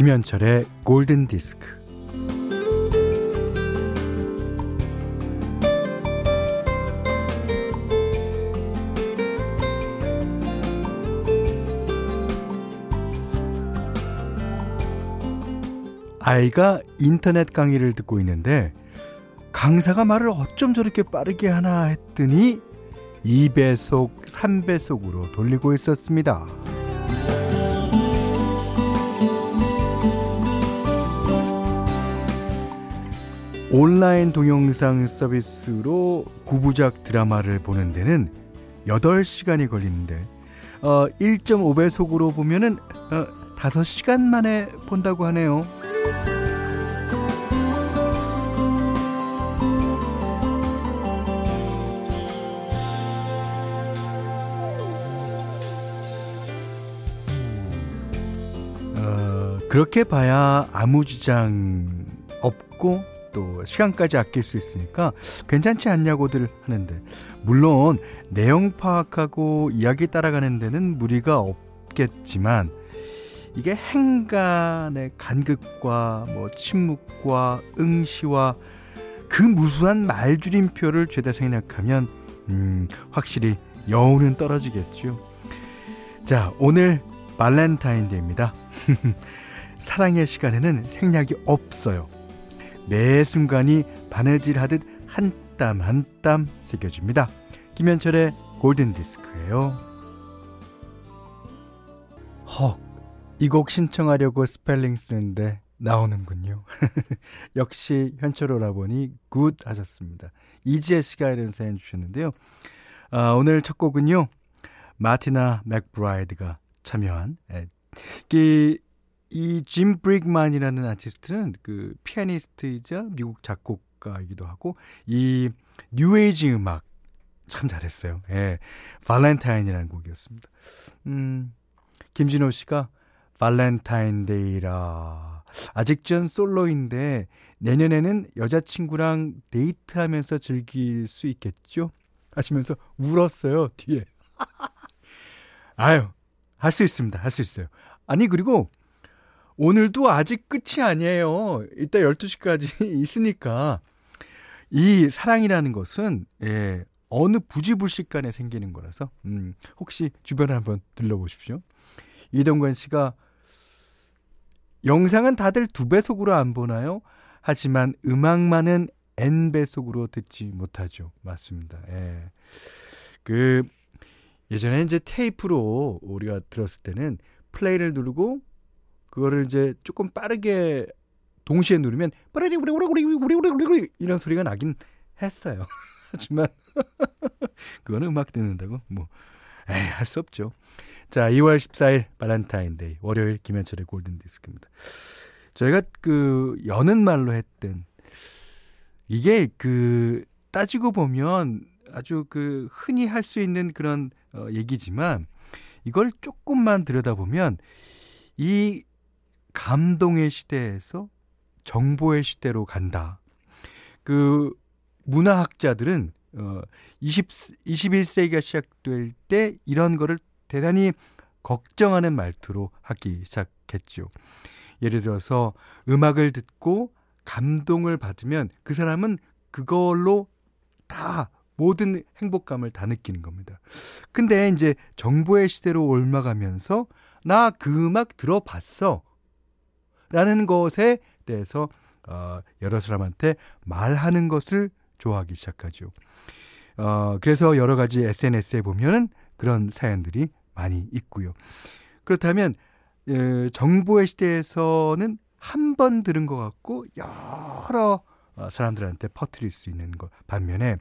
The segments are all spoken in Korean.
김현철의 골든 디스크. 아이가 인터넷 강의를 듣고 있는데 강사가 말을 어쩜 저렇게 빠르게 하나 했더니 2배속, 3배속으로 돌리고 있었습니다. 온라인 동영상 서비스로 구부작 드라마를 보는 데는 8시간이 걸리는데 어, 1.5배속으로 보면은 어, 5시간 만에 본다고 하네요. 어, 그렇게 봐야 아무 지장 없고 또 시간까지 아낄 수 있으니까 괜찮지 않냐고들 하는데 물론 내용 파악하고 이야기 따라가는 데는 무리가 없겠지만 이게 행간의 간극과 뭐 침묵과 응시와 그 무수한 말줄임표를 죄다 생각하면 음, 확실히 여운은 떨어지겠죠. 자, 오늘 발렌타인데이입니다. 사랑의 시간에는 생략이 없어요. 매 순간이 바느질하듯 한땀 한 땀 새겨집니다. 김현철의 골든 디스크예요. 헉, 이 곡 신청하려고 스펠링 쓰는데 나오는군요. 역시 현철 오라버니 good 하셨습니다. 이지혜 씨가 이런 사연 주셨는데요. 아, 오늘 첫 곡은요. 마티나 맥브라이드가 참여한 에, 이, 이 짐 브릭만이라는 아티스트는 그 피아니스트이자 미국 작곡가이기도 하고 이 뉴에이지 음악 참 잘했어요. 예. Valentine이라는 곡이었습니다. 음. 김진호 씨가 발렌타인데이라 아직 전 솔로인데 내년에는 여자친구랑 데이트하면서 즐길 수 있겠죠? 하시면서 울었어요, 뒤에. 아유, 할 수 있습니다. 할 수 있어요. 아니, 그리고 오늘도 아직 끝이 아니에요. 이따 12시까지 있으니까. 이 사랑이라는 것은, 예, 어느 부지불식 간에 생기는 거라서, 음, 혹시 주변에 한번 들러보십시오. 이동관 씨가, 영상은 다들 두 배속으로 안 보나요? 하지만 음악만은 N배속으로 듣지 못하죠. 맞습니다. 예. 그, 예전에 이제 테이프로 우리가 들었을 때는 플레이를 누르고 그거를 이제 조금 빠르게 동시에 누르면 이런 소리가 나긴 했어요. 하지만 그거는 음악 듣는다고 뭐 에이 할 수 없죠. 자, 2월 14일 발렌타인데이 월요일 김현철의 골든 디스크입니다. 저희가 그 여는 말로 했던 이게 그 따지고 보면 아주 그 흔히 할 수 있는 그런 어, 얘기지만 이걸 조금만 들여다보면 이 감동의 시대에서 정보의 시대로 간다. 그 문화학자들은 어 20, 21세기가 시작될 때 이런 거를 대단히 걱정하는 말투로 하기 시작했죠. 예를 들어서 음악을 듣고 감동을 받으면 그 사람은 그걸로 다 모든 행복감을 다 느끼는 겁니다. 근데 이제 정보의 시대로 옮아가면서 나 그 음악 들어봤어. 라는 것에 대해서 어, 여러 사람한테 말하는 것을 좋아하기 시작하죠. 어, 그래서 여러 가지 SNS에 보면은 그런 사연들이 많이 있고요. 그렇다면 에, 정보의 시대에서는 한 번 들은 것 같고 여러 어, 사람들한테 퍼뜨릴 수 있는 것 반면에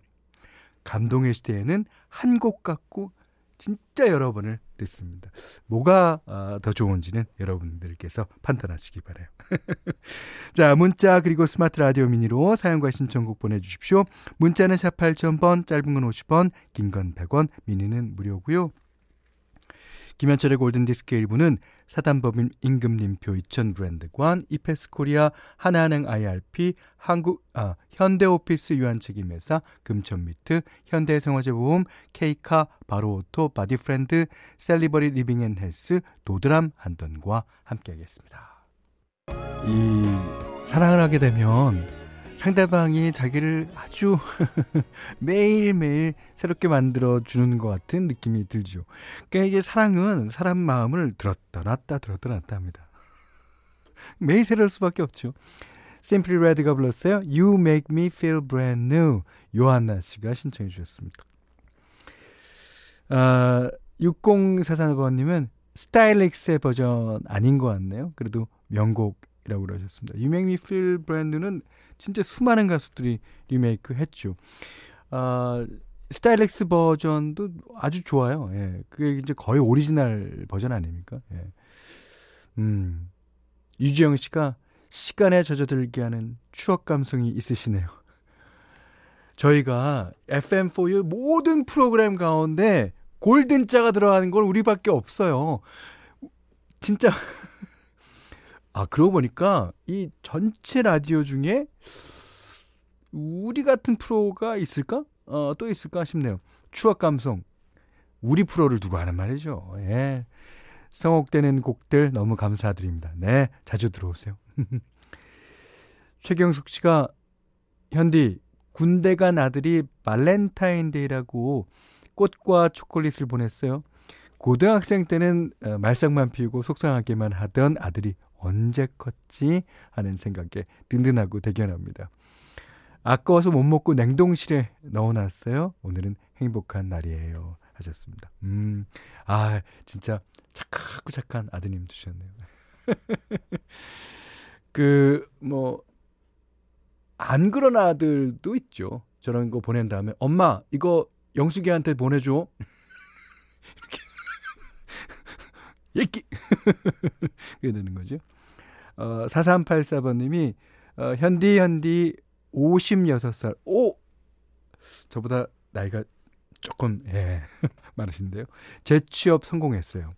감동의 시대에는 한 곡 같고 진짜 여러 번을 듣습니다. 뭐가 어, 더 좋은지는 여러분들께서 판단하시기 바래요. 자, 문자 그리고 스마트 라디오 미니로 사연과 신청곡 보내주십시오. 문자는 샵 8000번, 짧은 건 50원, 긴 건 100원, 미니는 무료고요. 김현철의 골든디스크 일부는 사단법인 임금님표 2000 브랜드관, 이페스코리아, 하나은행 IRP, 한국, 아, 현대오피스 유한책임회사, 금천미트, 현대생활재보험, 케이카, 바로오토, 바디프렌드, 셀리버리 리빙앤헬스, 도드람 한돈과 함께하겠습니다. 이 사랑을 하게 되면 상대방이 자기를 아주 매일매일 새롭게 만들어 주는 것 같은 느낌이 들죠. 그러니까 이게 사랑은 사람 마음을 들었다 놨다 들었다 놨다 합니다. 매일 새로울 수밖에 없죠. Simply Red가 불렀어요. You Make Me Feel Brand New. 요한나 씨가 신청해 주셨습니다. 아, 6044번님은 스타일리스틱스의 버전 아닌 것 같네요. 그래도 명곡이라고 그러셨습니다. You Make Me Feel Brand New는 진짜 수많은 가수들이 리메이크 했죠. 아, 스타일리스틱스 버전도 아주 좋아요. 예. 그게 이제 거의 오리지널 버전 아닙니까? 예. 음. 유지영 씨가 시간에 젖어들게 하는 추억 감성이 있으시네요. 저희가 FM4U 모든 프로그램 가운데 골든자가 들어가는 건 우리밖에 없어요. 진짜 아, 그러고 보니까 이 전체 라디오 중에 우리 같은 프로가 있을까? 어, 또 있을까 싶네요. 추억 감성. 우리 프로를 두고 하는 말이죠. 예. 성옥되는 곡들 너무 감사드립니다. 네, 자주 들어오세요. 최경숙 씨가 현디 군대 간 아들이 발렌타인데이라고 꽃과 초콜릿을 보냈어요. 고등학생 때는 어, 말썽만 피우고 속상하게만 하던 아들이 언제 컸지 하는 생각에 든든하고 대견합니다. 아까워서 못 먹고 냉동실에 넣어놨어요. 오늘은 행복한 날이에요. 하셨습니다. 음, 아, 진짜 착하고 착한 아드님 두셨네요. 그, 뭐, 안 그런 아들도 있죠. 저런 거 보낸 다음에, 엄마, 이거 영숙이한테 보내줘. 이렇게. 그게 되는 거죠. 어, 4384번님이, 어, 현디, 현디, 56살. 오! 저보다 나이가 조금, 예, 많으신데요. 재취업 성공했어요.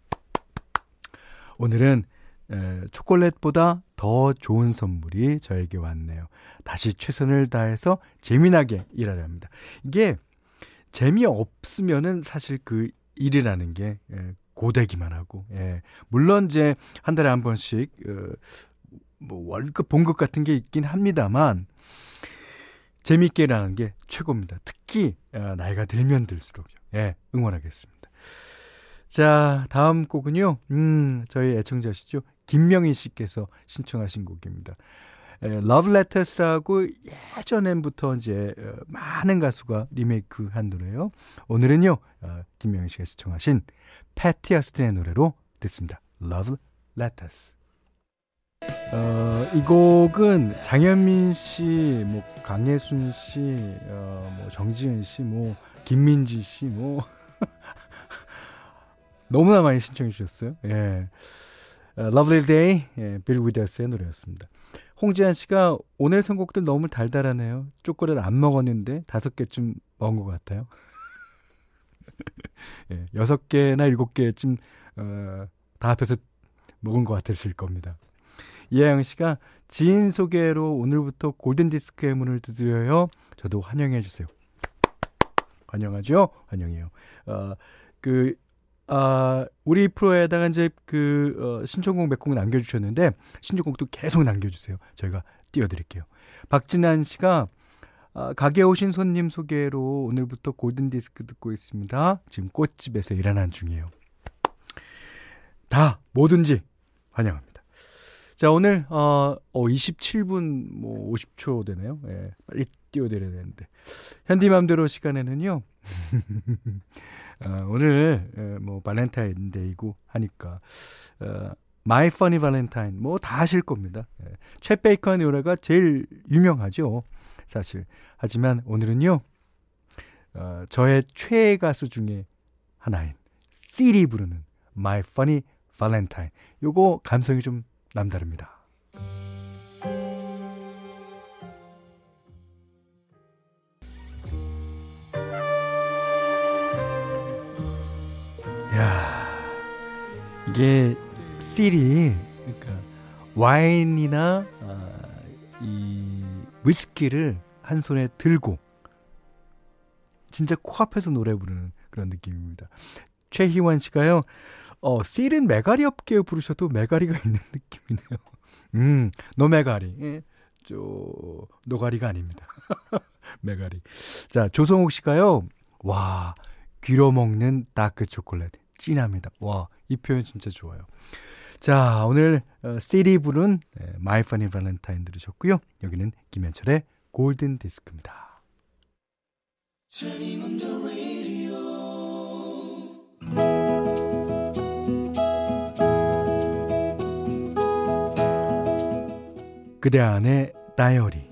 오늘은 에, 초콜릿보다 더 좋은 선물이 저에게 왔네요. 다시 최선을 다해서 재미나게 일하려 합니다. 이게 재미없으면은 사실 그 일이라는 게 예, 고되기만 하고 예. 물론 이제 한 달에 한 번씩 어, 뭐 월급 봉급 같은 게 있긴 합니다만 재밌게 일하는 게 최고입니다. 특히 어, 나이가 들면 들수록요. 예, 응원하겠습니다. 자, 다음 곡은요. 음, 저희 애청자시죠. 김명희 씨께서 신청하신 곡입니다. 에, Love Letters라고 예전부터 이제 어, 많은 가수가 리메이크 한 노래요. 오늘은요. 어, 김명희 씨가 신청하신 패티 아스틴의 노래로 듣습니다. Love Letters. 어, 이 곡은 장현민 씨, 뭐 강예순 씨, 어, 뭐 정지은 씨, 뭐 김민지 씨, 뭐 너무나 많이 신청해 주셨어요. 예. 어, Lovely Day, 예, 빌 위더스의 노래였습니다. 홍지한 씨가 오늘 선곡들 너무 달달하네요. 초콜릿 안 먹었는데 다섯 개쯤 먹은 것 같아요. 예, 여섯 개나 일곱 개쯤 어, 다 합해서 먹은 것 같으실 겁니다. 이하영 씨가 지인 소개로 오늘부터 골든 디스크의 문을 두드려요. 저도 환영해 주세요. 환영하죠? 환영해요. 어, 그, 아, 우리 프로에다가 이제 그, 어, 신청곡 몇 곡 남겨주셨는데, 신청곡도 계속 남겨주세요. 저희가 띄워드릴게요. 박진환 씨가, 아, 가게 오신 손님 소개로 오늘부터 골든 디스크 듣고 있습니다. 지금 꽃집에서 일하는 중이에요. 다, 뭐든지 환영합니다. 자, 오늘, 어, 어 27분 뭐 50초 되네요. 예, 빨리 띄워드려야 되는데. 현디맘대로 시간에는요, 어, 오늘, 예, 뭐, 발렌타인데이고 하니까, 어, My Funny Valentine, 뭐, 다 아실 겁니다. 예. 최 베이컨의 노래가 제일 유명하죠. 사실. 하지만 오늘은요, 어, 저의 최애 가수 중에 하나인, 시리 부르는 My Funny Valentine. 요거 감성이 좀 남다릅니다. 이게 씰이 그러니까 와인이나 아, 이 위스키를 한 손에 들고 진짜 코앞에서 노래 부르는 그런 느낌입니다. 최희원 씨가요. 어, Seal은 메가리 없게 부르셔도 메가리가 있는 느낌이네요. 음, no 메가리. 예. 저, 노가리가 아닙니다. 메가리. 자, 조성욱 씨가요. 와, 귀로 먹는 다크 초콜릿. 찐합니다. 와, 이 표현 진짜 좋아요. 자, 오늘 어, Seal이 부른 My Funny Valentine 들으셨고요. 여기는 김현철의 골든 디스크입니다. 그대 안의 다이어리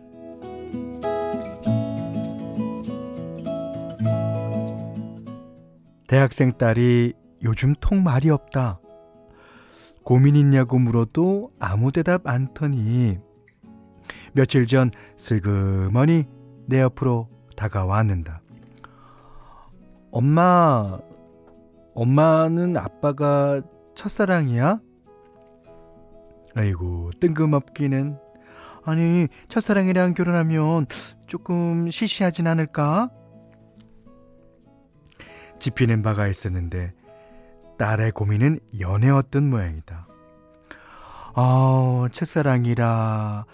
대학생 딸이 요즘 통 말이 없다. 고민 있냐고 물어도 아무 대답 않더니 며칠 전 슬그머니 내 옆으로 다가왔는다. 엄마, 엄마는 아빠가 첫사랑이야? 아이고, 뜬금없기는. 아니, 첫사랑이랑 결혼하면 조금 시시하진 않을까? 지피는 바가 있었는데 딸의 고민은 연애였던 모양이다. 아, 첫사랑이라,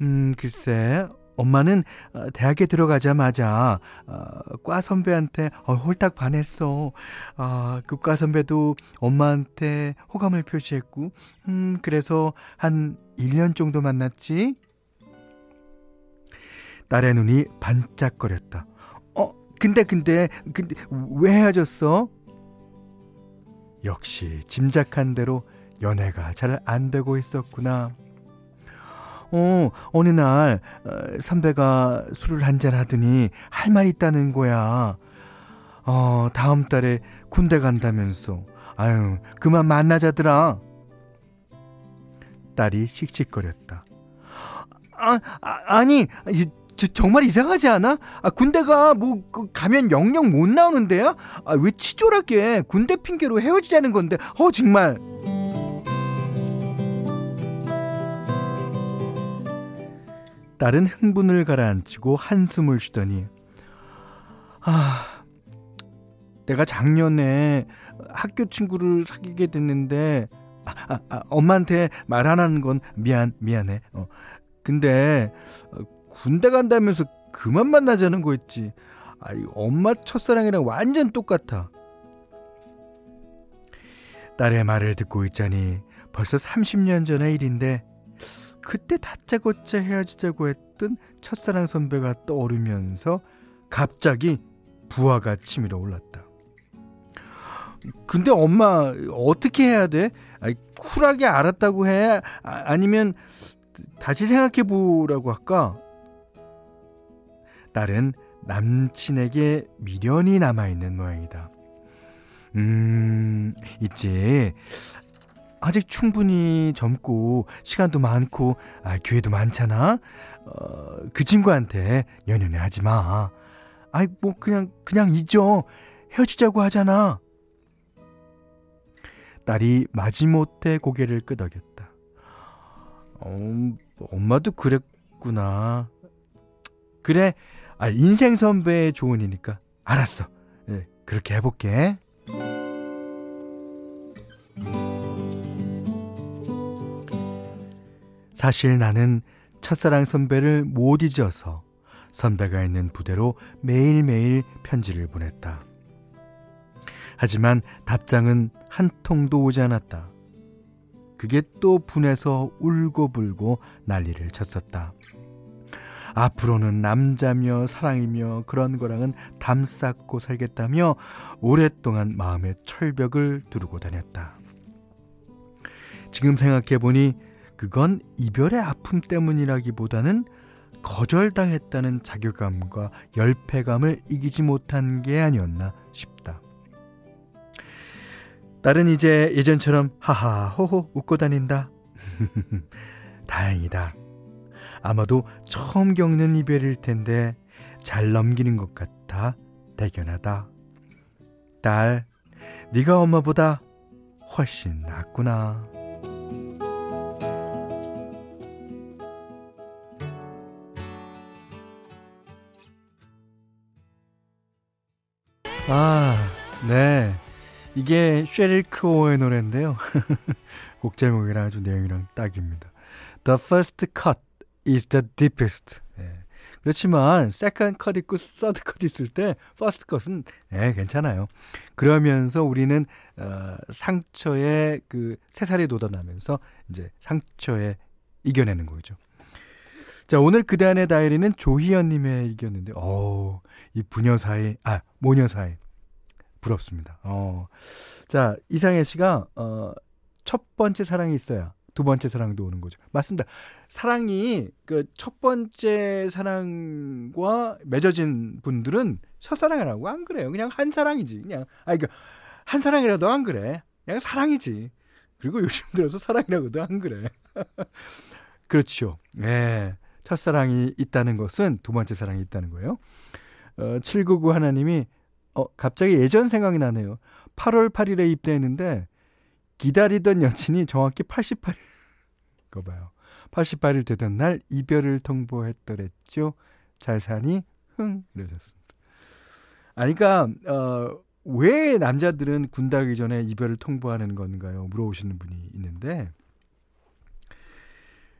음, 글쎄, 엄마는 어, 대학에 들어가자마자 어, 과 선배한테 어, 홀딱 반했어. 아, 그과 선배도 엄마한테 호감을 표시했고, 음, 그래서 한 1년 정도 만났지. 딸의 눈이 반짝거렸다. 어, 근데 근데 근데 왜 헤어졌어? 역시 짐작한 대로 연애가 잘 안 되고 있었구나. 어, 어느 날 어, 선배가 술을 한잔 하더니 할말 있다는 거야. 어, 다음 달에 군대 간다면서. 아유, 그만 만나자더라. 딸이 씩씩거렸다. 아, 아니 저, 정말 이상하지 않아? 아, 군대가 뭐 그, 가면 영영 못 나오는데요? 아, 왜 치졸하게 군대 핑계로 헤어지자는 건데? 어 정말. 딸은 흥분을 가라앉히고 한숨을 쉬더니 아 내가 작년에 학교 친구를 사귀게 됐는데 아, 아, 아, 엄마한테 말 안 하는 건 미안 미안해. 어. 근데 어, 군대 간다면서 그만 만나자는 거였지. 아이 엄마 첫사랑이랑 완전 똑같아. 딸의 말을 듣고 있자니 벌써 30년 전의 일인데 그때 다짜고짜 헤어지자고 했던 첫사랑 선배가 떠오르면서 갑자기 부하가 치밀어 올랐다. 근데 엄마 어떻게 해야 돼? 아니, 쿨하게 알았다고 해? 아, 니면 다시 생각해 보라고 할까? 딸은 남친에게 미련이 남아있는 모양이다. 음, 있지. 아직 충분히 젊고 시간도 많고 아, 기회도 많잖아. 어, 그 친구한테 연연해 하지 마. 아이 뭐 그냥 그냥 잊어. 헤어지자고 하잖아. 딸이 마지못해 고개를 끄덕였다. 어, 엄마도 그랬구나. 그래, 아, 인생 선배의 조언이니까 알았어. 네, 그렇게 해볼게. 사실 나는 첫사랑 선배를 못 잊어서 선배가 있는 부대로 매일매일 편지를 보냈다. 하지만 답장은 한 통도 오지 않았다. 그게 또 분해서 울고불고 난리를 쳤었다. 앞으로는 남자며 사랑이며 그런 거랑은 담 쌓고 살겠다며 오랫동안 마음의 철벽을 두르고 다녔다. 지금 생각해보니 그건 이별의 아픔 때문이라기보다는 거절당했다는 자괴감과 열패감을 이기지 못한 게 아니었나 싶다. 딸은 이제 예전처럼 하하 호호 웃고 다닌다. 다행이다. 아마도 처음 겪는 이별일 텐데 잘 넘기는 것 같아 대견하다. 딸, 네가 엄마보다 훨씬 낫구나. 아, 네. 이게 쉐릴 크로어의 노래인데요. 곡 제목이랑 아주 내용이랑 딱입니다. The first cut is the deepest. 예. 그렇지만 second cut 있고 third cut 있을 때 first cut은 예, 괜찮아요. 그러면서 우리는 어, 상처에 그 새살이 돋아나면서 이제 상처에 이겨내는 거죠. 자, 오늘 그대 안의 다이리는 조희연 님의 이겼는데 어, 이 부녀 사이 아, 모녀 사이 부럽습니다. 어. 자, 이상해 씨가 어, 첫 번째 사랑이 있어야 두 번째 사랑도 오는 거죠. 맞습니다. 사랑이 그 첫 번째 사랑과 맺어진 분들은 첫사랑이라고 안 그래요. 그냥 한 사랑이지. 그냥 아 그러니까 한 사랑이라도 안 그래. 그냥 사랑이지. 그리고 요즘 들어서 사랑이라고도 안 그래. 그렇죠. 예. 네. 첫사랑이 있다는 것은 두 번째 사랑이 있다는 거예요. 어, 799 하나님이 어, 갑자기 예전 생각이 나네요. 8월 8일에 입대했는데 기다리던 여친이 정확히 88일 거 봐요. 88일 되던 날 이별을 통보했더랬죠. 잘 사니? 흥 이러셨습니다. 아니 그러니까 어, 왜 남자들은 군 가기 전에 이별을 통보하는 건가요? 물어보시는 분이 있는데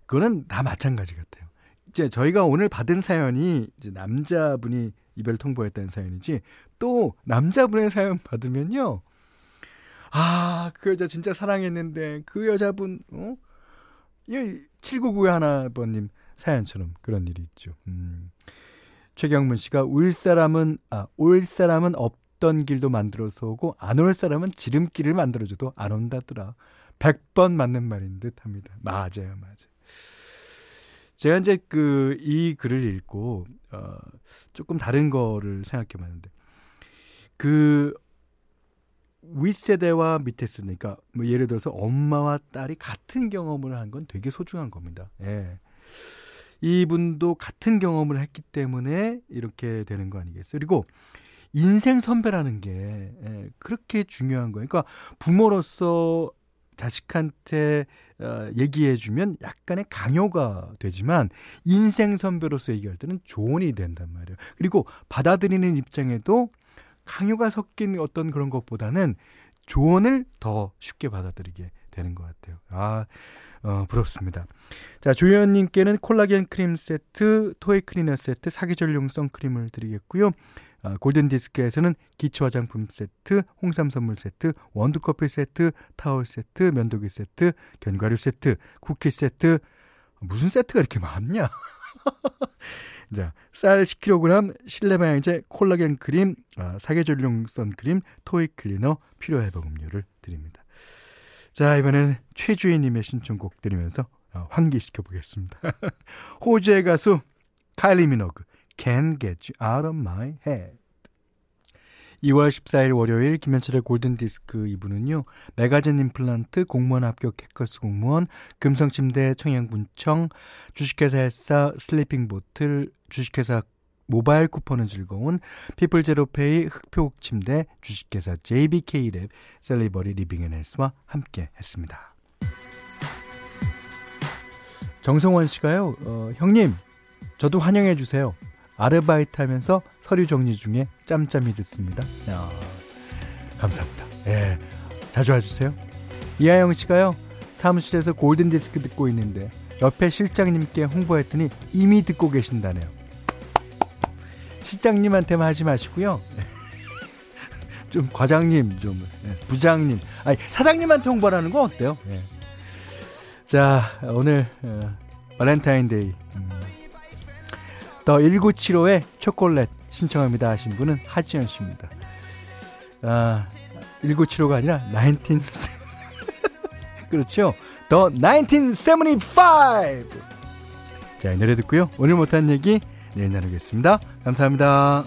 그거는 다 마찬가지 같아요. 이제 저희가 오늘 받은 사연이 이제 남자분이 이별 통보했다는 사연이지 또 남자분의 사연 받으면요. 아, 그 여자 진짜 사랑했는데 그 여자분 어? 예, 7991 하나번님 사연처럼 그런 일이 있죠. 음. 최경문 씨가 울 사람은 아, 올 사람은 없던 길도 만들어서 오고 안 올 사람은 지름길을 만들어줘도 안 온다더라. 100번 맞는 말인 듯 합니다. 맞아요, 맞아요. 제가 이제 그 이 글을 읽고 어 조금 다른 거를 생각해 봤는데 그 윗세대와 밑에 세대 그러니까 뭐 예를 들어서 엄마와 딸이 같은 경험을 한 건 되게 소중한 겁니다. 예. 이분도 같은 경험을 했기 때문에 이렇게 되는 거 아니겠어요? 그리고 인생 선배라는 게 예, 그렇게 중요한 거예요. 그러니까 부모로서 자식한테 어, 얘기해주면 약간의 강요가 되지만 인생 선배로서 얘기할 때는 조언이 된단 말이에요. 그리고 받아들이는 입장에도 강요가 섞인 어떤 그런 것보다는 조언을 더 쉽게 받아들이게 되는 것 같아요. 아, 어, 부럽습니다. 자, 조현님께는 콜라겐 크림 세트, 토이 클리너 세트, 사계절용 선크림을 드리겠고요. 어, 골든 디스크에서는 기초 화장품 세트, 홍삼 선물 세트, 원두 커피 세트, 타월 세트, 면도기 세트, 견과류 세트, 쿠키 세트. 무슨 세트가 이렇게 많냐? 자, 쌀 10kg, 실내 방향제, 콜라겐 크림, 어, 사계절용 선크림, 토이 클리너, 필요 회복 음료를 드립니다. 자, 이번에는 최주희님의 신청곡 드리면서 어, 환기시켜 보겠습니다. 호주의 가수 카일리 미노그 Can't Get You Out of My Head. 2월 14일 월요일 김현철의 골든디스크 2부는요. 메가젠 임플란트, 공무원 합격 해커스 공무원, 금성침대 청양군청, 주식회사 헬사 슬리핑보틀, 주식회사 모바일 쿠폰은 즐거운 피플제로페이 흑표침대 주식회사 JBK랩 셀리버리 리빙앤헬스와 함께 했습니다. 정성원 씨가요. 어, 형님 저도 환영해 주세요. 아르바이트 하면서 서류 정리 중에 짬짬이 듣습니다. 야, 감사합니다. 예, 자주 와주세요. 이하영 씨가요, 사무실에서 골든디스크 듣고 있는데, 옆에 실장님께 홍보했더니 이미 듣고 계신다네요. 실장님한테만 하지 마시고요. 좀 과장님, 좀 예, 부장님, 아니 사장님한테 홍보하는 거 어때요? 예. 자, 오늘 어, 발렌타인데이 음, 더 1975의 초콜렛 신청합니다 하신 분은 하지연 씨입니다. 아, 1975가 아니라 19 그렇죠. 더 1975. 자, 이 노래 듣고요. 오늘 못한 얘기 내일 나누겠습니다. 감사합니다.